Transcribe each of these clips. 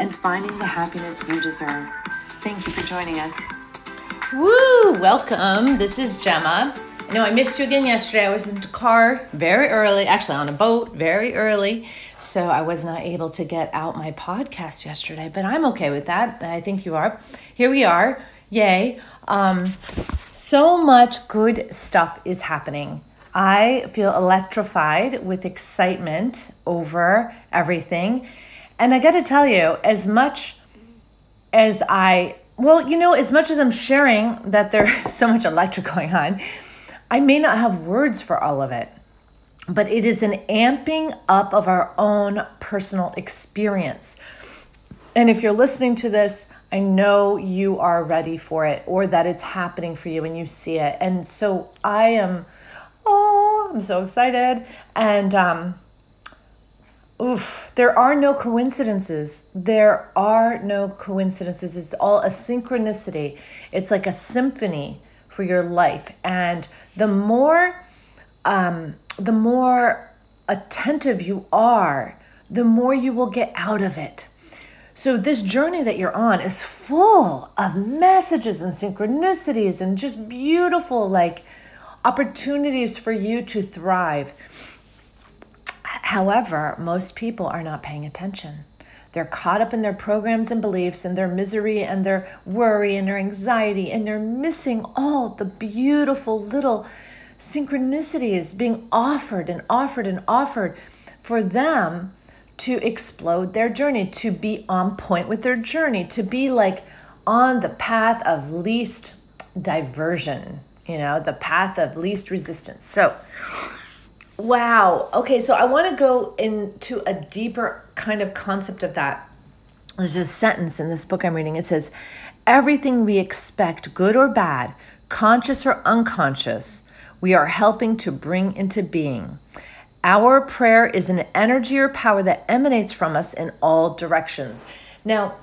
and finding the happiness you deserve. Thank you for joining us. Woo! Welcome. This is Gemma. I know I missed you again yesterday. I was in the car very early, actually on a boat very early. So I was not able to get out my podcast yesterday, but I'm okay with that. I think you are. Here we are. Yay. Um, so much good stuff is happening. I feel electrified with excitement over everything. And I got to tell you, as much as I, well, you know, as much as I'm sharing that there's so much electric going on, I may not have words for all of it, but it is an amping up of our own personal experience. And if you're listening to this, I know you are ready for it or that it's happening for you and you see it. And so I am, oh, I'm so excited. And, um, oof, there are no coincidences. There are no coincidences. It's all a synchronicity. It's like a symphony for your life. And the more, um, the more attentive you are, the more you will get out of it. So, this journey that you're on is full of messages and synchronicities and just beautiful, like opportunities for you to thrive. However, most people are not paying attention. They're caught up in their programs and beliefs and their misery and their worry and their anxiety, and they're missing all the beautiful little synchronicities being offered and offered and offered for them to explode their journey, to be on point with their journey, to be like on the path of least diversion, you know, the path of least resistance. So, wow. Okay, so I want to go into a deeper kind of concept of that. There's a sentence in this book I'm reading. It says, Everything we expect, good or bad, conscious or unconscious, we are helping to bring into being. Our prayer is an energy or power that emanates from us in all directions. Now,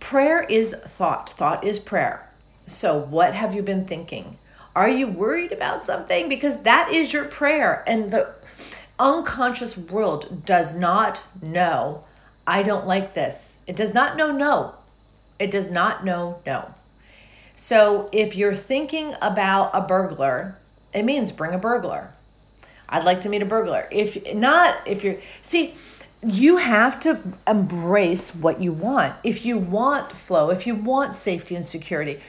prayer is thought, thought is prayer. So, what have you been thinking? Are you worried about something? Because that is your prayer. And the unconscious world does not know, I don't like this. It does not know no. It does not know no. So, if you're thinking about a burglar, it means bring a burglar. I'd like to meet a burglar. If not, if you're, see, you have to embrace what you want. If you want flow, if you want safety and security,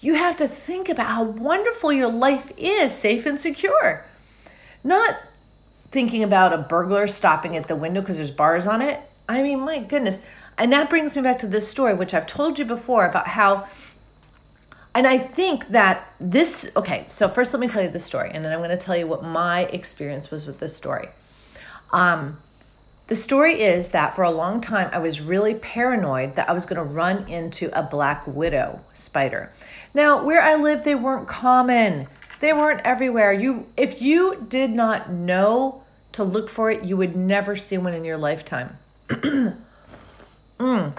you have to think about how wonderful your life is, safe and secure. Not thinking about a burglar stopping at the window because there's bars on it. I mean, my goodness. And that brings me back to this story, which I've told you before about how and I think that this, okay, so first let me tell you the story, and then I'm going to tell you what my experience was with this story. Um, the story is that for a long time, I was really paranoid that I was going to run into a black widow spider. Now, where I lived, they weren't common. They weren't everywhere. You, if you did not know to look for it, you would never see one in your lifetime. mm.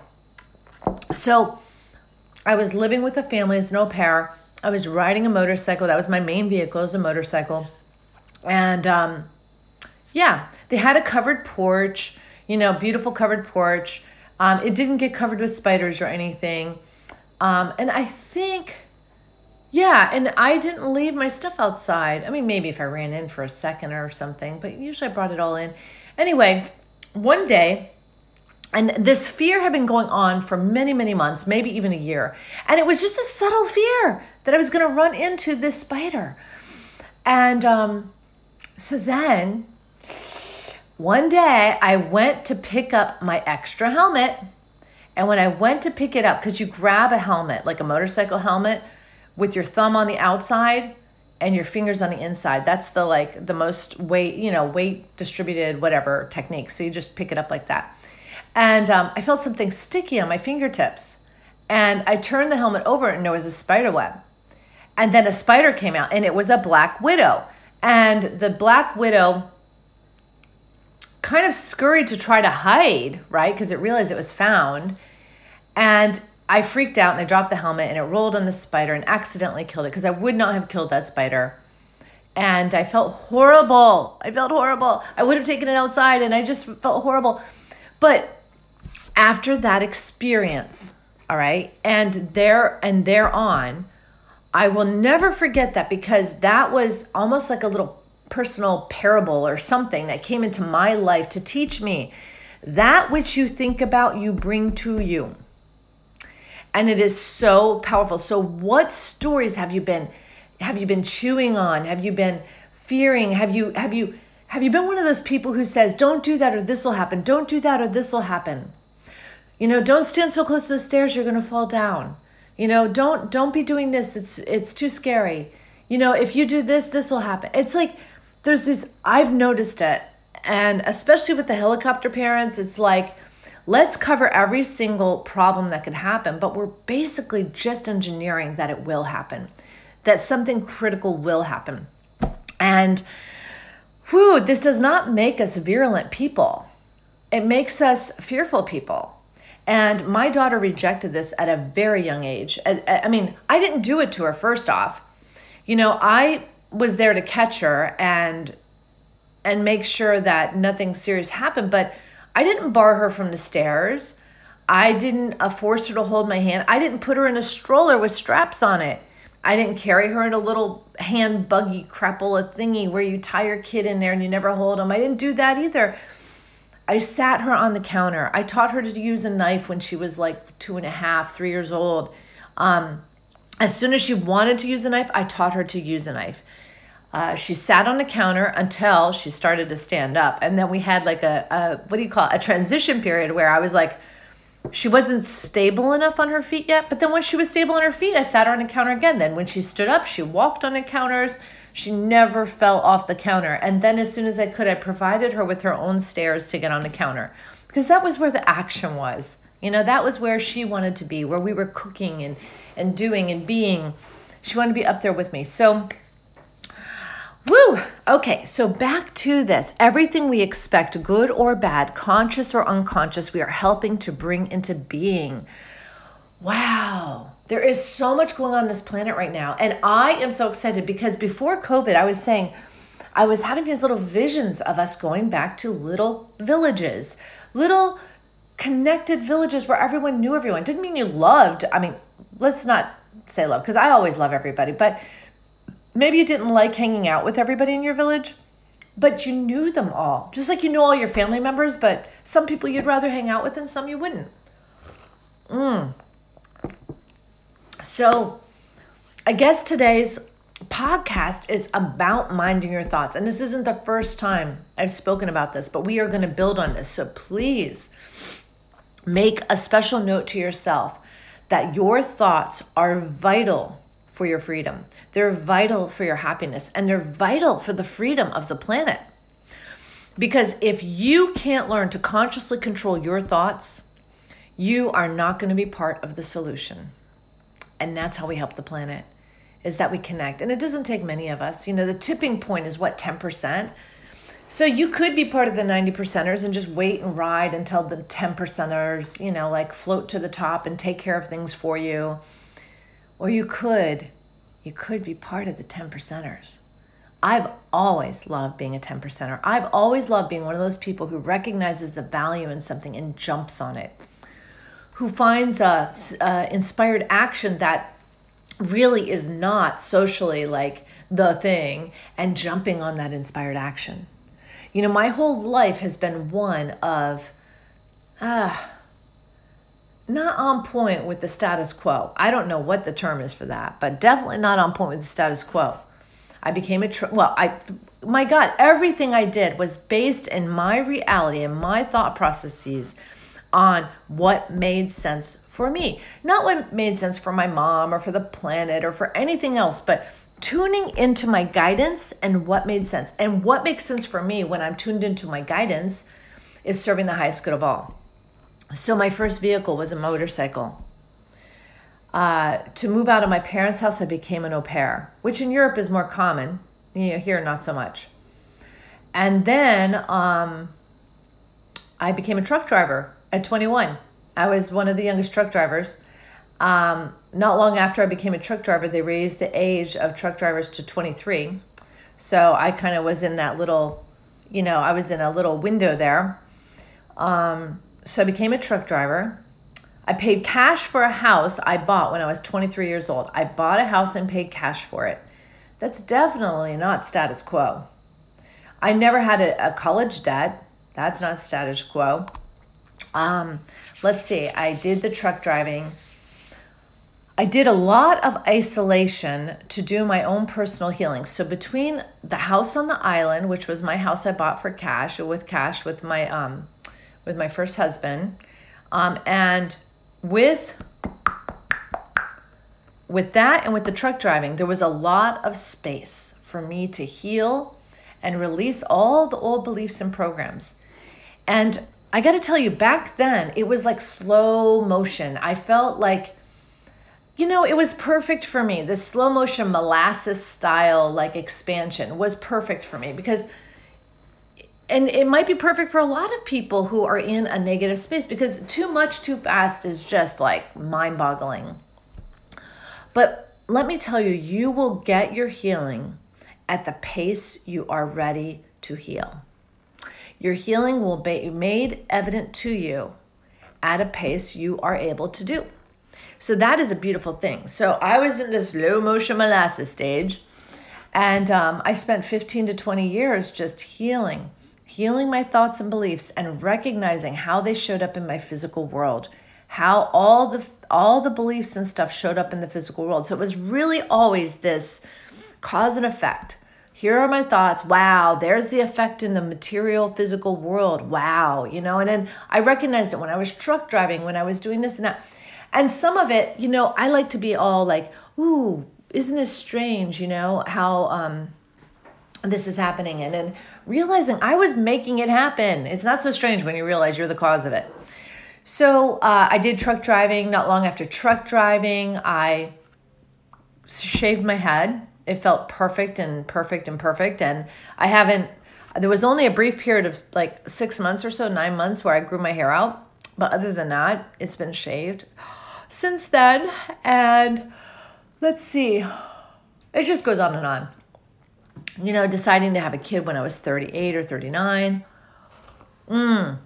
So, I was living with a family as an au pair. I was riding a motorcycle. That was my main vehicle, is a motorcycle. And um, yeah, they had a covered porch, you know, beautiful covered porch. Um, it didn't get covered with spiders or anything. Um, and I think, yeah, and I didn't leave my stuff outside. I mean, maybe if I ran in for a second or something, but usually I brought it all in. Anyway, one day and this fear had been going on for many, many months, maybe even a year. And it was just a subtle fear that I was going to run into this spider. And um, so then one day I went to pick up my extra helmet. And when I went to pick it up, because you grab a helmet, like a motorcycle helmet, with your thumb on the outside and your fingers on the inside. That's the like the most weight, you know, weight distributed, whatever technique. So you just pick it up like that. and um, I felt something sticky on my fingertips. And I turned the helmet over, and there was a spider web. And then a spider came out, and it was a black widow. And the black widow kind of scurried to try to hide, right? Because it realized it was found. And I freaked out and I dropped the helmet and it rolled on the spider and accidentally killed it because I would not have killed that spider. And I felt horrible. I felt horrible. I would have taken it outside and I just felt horrible. But after that experience, all right, and there and there on, I will never forget that because that was almost like a little personal parable or something that came into my life to teach me that which you think about, you bring to you. And it is so powerful. So what stories have you been have you been chewing on? Have you been fearing? Have you have you have you been one of those people who says don't do that or this will happen. Don't do that or this will happen. You know don't stand so close to the stairs you're going to fall down. You know don't don't be doing this. It's it's too scary. You know if you do this this will happen. It's like there's this i've noticed it and especially with the helicopter parents it's like let's cover every single problem that could happen, but we're basically just engineering that it will happen, that something critical will happen. And whew, this does not make us virulent people, it makes us fearful people. And my daughter rejected this at a very young age. I, I mean, I didn't do it to her, first off. You know, I was there to catch her and and make sure that nothing serious happened but I didn't bar her from the stairs. I didn't uh, force her to hold my hand. I didn't put her in a stroller with straps on it. I didn't carry her in a little hand buggy crapola thingy where you tie your kid in there and you never hold them. I didn't do that either. I sat her on the counter. I taught her to use a knife when she was like two and a half, three years old. Um, as soon as she wanted to use a knife, I taught her to use a knife. Uh, she sat on the counter until she started to stand up. And then we had like a, a, what do you call it? A transition period where I was like, she wasn't stable enough on her feet yet. But then when she was stable on her feet, I sat her on the counter again. Then when she stood up, she walked on the counters. She never fell off the counter. And then as soon as I could, I provided her with her own stairs to get on the counter because that was where the action was. You know, that was where she wanted to be, where we were cooking and, and doing and being. She wanted to be up there with me. So, Woo! Okay, so back to this. Everything we expect, good or bad, conscious or unconscious, we are helping to bring into being. Wow, there is so much going on, this planet right now. And I am so excited because before COVID, I was saying, I was having these little visions of us going back to little villages, little connected villages where everyone knew everyone. Didn't mean you loved, I mean, let's not say love, because I always love everybody, but maybe you didn't like hanging out with everybody in your village, but you knew them all. Just like you know all your family members, but some people you'd rather hang out with and some you wouldn't. Mm. So, I guess today's podcast is about minding your thoughts. And this isn't the first time I've spoken about this, but we are going to build on this. So, please make a special note to yourself that your thoughts are vital for your freedom. They're vital for your happiness and they're vital for the freedom of the planet. Because if you can't learn to consciously control your thoughts, you are not going to be part of the solution. And that's how we help the planet is that we connect. And it doesn't take many of us. You know, the tipping point is what 10%. So you could be part of the 90 percenters and just wait and ride until the 10 percenters, you know, like float to the top and take care of things for you. Or you could you could be part of the 10 percenters. I've always loved being a 10 percenter. I've always loved being one of those people who recognizes the value in something and jumps on it, who finds a, a inspired action that really is not socially like the thing and jumping on that inspired action. You know, my whole life has been one of, ah, uh, not on point with the status quo. I don't know what the term is for that, but definitely not on point with the status quo. I became a tr- well, I my god, everything I did was based in my reality and my thought processes on what made sense for me. Not what made sense for my mom or for the planet or for anything else, but tuning into my guidance and what made sense. And what makes sense for me when I'm tuned into my guidance is serving the highest good of all. So my first vehicle was a motorcycle. Uh, to move out of my parents' house, I became an au pair, which in Europe is more common. You know, here, not so much. And then um, I became a truck driver at 21. I was one of the youngest truck drivers. Um, not long after I became a truck driver, they raised the age of truck drivers to 23. So I kind of was in that little, you know, I was in a little window there. Um, so I became a truck driver. I paid cash for a house I bought when I was 23 years old. I bought a house and paid cash for it. That's definitely not status quo. I never had a, a college debt. That's not status quo. Um, let's see. I did the truck driving. I did a lot of isolation to do my own personal healing. So between the house on the island, which was my house I bought for cash, with cash with my um, with my first husband, um, and with with that and with the truck driving, there was a lot of space for me to heal and release all the old beliefs and programs. And I got to tell you, back then, it was like slow motion. I felt like, you know, it was perfect for me. The slow motion molasses style, like expansion, was perfect for me because and it might be perfect for a lot of people who are in a negative space because too much too fast is just like mind boggling. But let me tell you, you will get your healing at the pace you are ready to heal. Your healing will be made evident to you at a pace you are able to do. So that is a beautiful thing. So I was in this slow motion molasses stage, and um, I spent 15 to 20 years just healing healing my thoughts and beliefs and recognizing how they showed up in my physical world how all the all the beliefs and stuff showed up in the physical world. So it was really always this cause and effect. Here are my thoughts. Wow there's the effect in the material physical world. Wow you know and then i recognized it when i was truck driving when i was doing this and that. And some of it you know i like to be all like ooh isn't this strange you know how um this is happening? And then realizing I was making it happen. It's not so strange when you realize you're the cause of it. So uh, I did truck driving. Not long after truck driving, I shaved my head. It felt perfect and perfect and perfect. And I haven't, there was only a brief period of like six months or so, nine months where I grew my hair out. But other than that, it's been shaved since then. And let's see, it just goes on and on you know, deciding to have a kid when I was 38 or 39. Mm.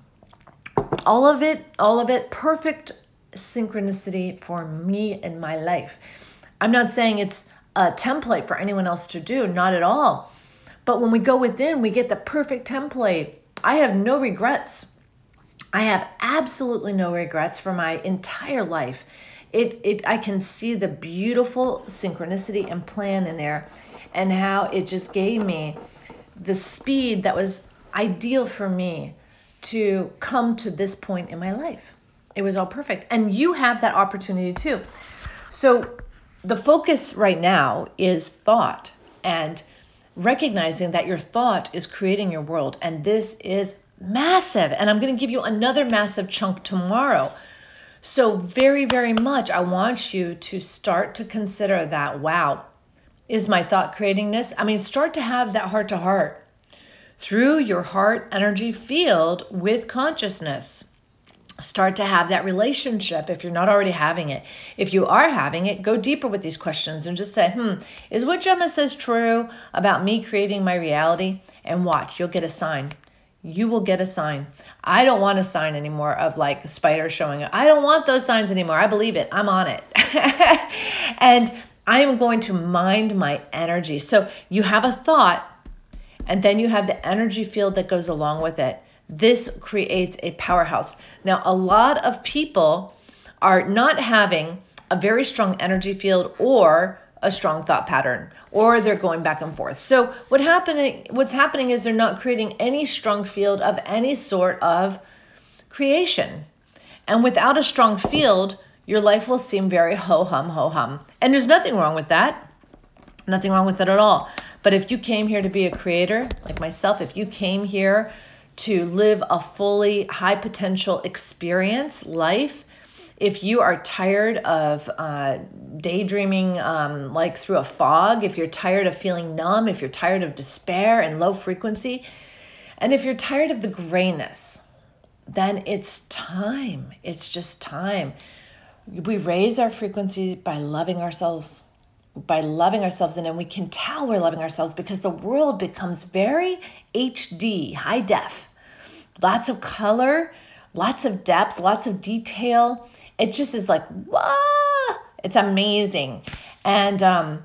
All of it, all of it, perfect synchronicity for me in my life. I'm not saying it's a template for anyone else to do, not at all. But when we go within, we get the perfect template. I have no regrets. I have absolutely no regrets for my entire life. It, it I can see the beautiful synchronicity and plan in there and how it just gave me the speed that was ideal for me to come to this point in my life. It was all perfect. And you have that opportunity too. So the focus right now is thought and recognizing that your thought is creating your world. And this is massive. And I'm going to give you another massive chunk tomorrow. So, very, very much, I want you to start to consider that wow, is my thought creating this? I mean, start to have that heart to heart through your heart energy field with consciousness. Start to have that relationship if you're not already having it. If you are having it, go deeper with these questions and just say, hmm, is what Gemma says true about me creating my reality? And watch, you'll get a sign. You will get a sign. I don't want a sign anymore of like spiders showing up. I don't want those signs anymore. I believe it. I'm on it. and I am going to mind my energy. So you have a thought, and then you have the energy field that goes along with it. This creates a powerhouse. Now, a lot of people are not having a very strong energy field or a strong thought pattern or they're going back and forth. So what happening what's happening is they're not creating any strong field of any sort of creation. And without a strong field, your life will seem very ho hum, ho hum. And there's nothing wrong with that. Nothing wrong with it at all. But if you came here to be a creator, like myself, if you came here to live a fully high potential experience life, if you are tired of uh, daydreaming um, like through a fog, if you're tired of feeling numb, if you're tired of despair and low frequency, and if you're tired of the grayness, then it's time. It's just time. We raise our frequency by loving ourselves, by loving ourselves, and then we can tell we're loving ourselves because the world becomes very HD, high def. Lots of color, lots of depth, lots of detail. It just is like, wow, it's amazing. And um,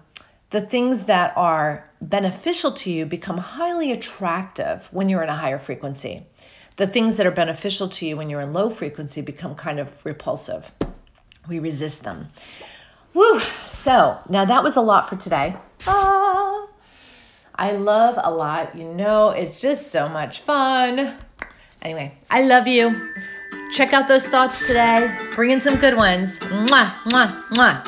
the things that are beneficial to you become highly attractive when you're in a higher frequency. The things that are beneficial to you when you're in low frequency become kind of repulsive. We resist them. Woo! So now that was a lot for today. Ah, I love a lot. You know, it's just so much fun. Anyway, I love you. Check out those thoughts today. Bring in some good ones. Mwah, mwah, mwah.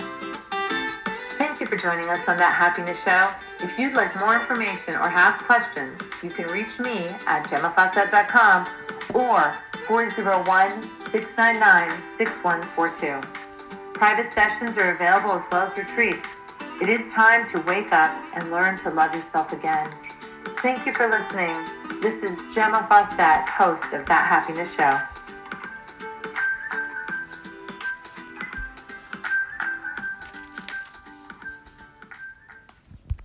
Thank you for joining us on That Happiness Show. If you'd like more information or have questions, you can reach me at gemmafawcett.com or 401-699-6142. Private sessions are available as well as retreats. It is time to wake up and learn to love yourself again. Thank you for listening. This is Gemma Fawcett, host of That Happiness Show.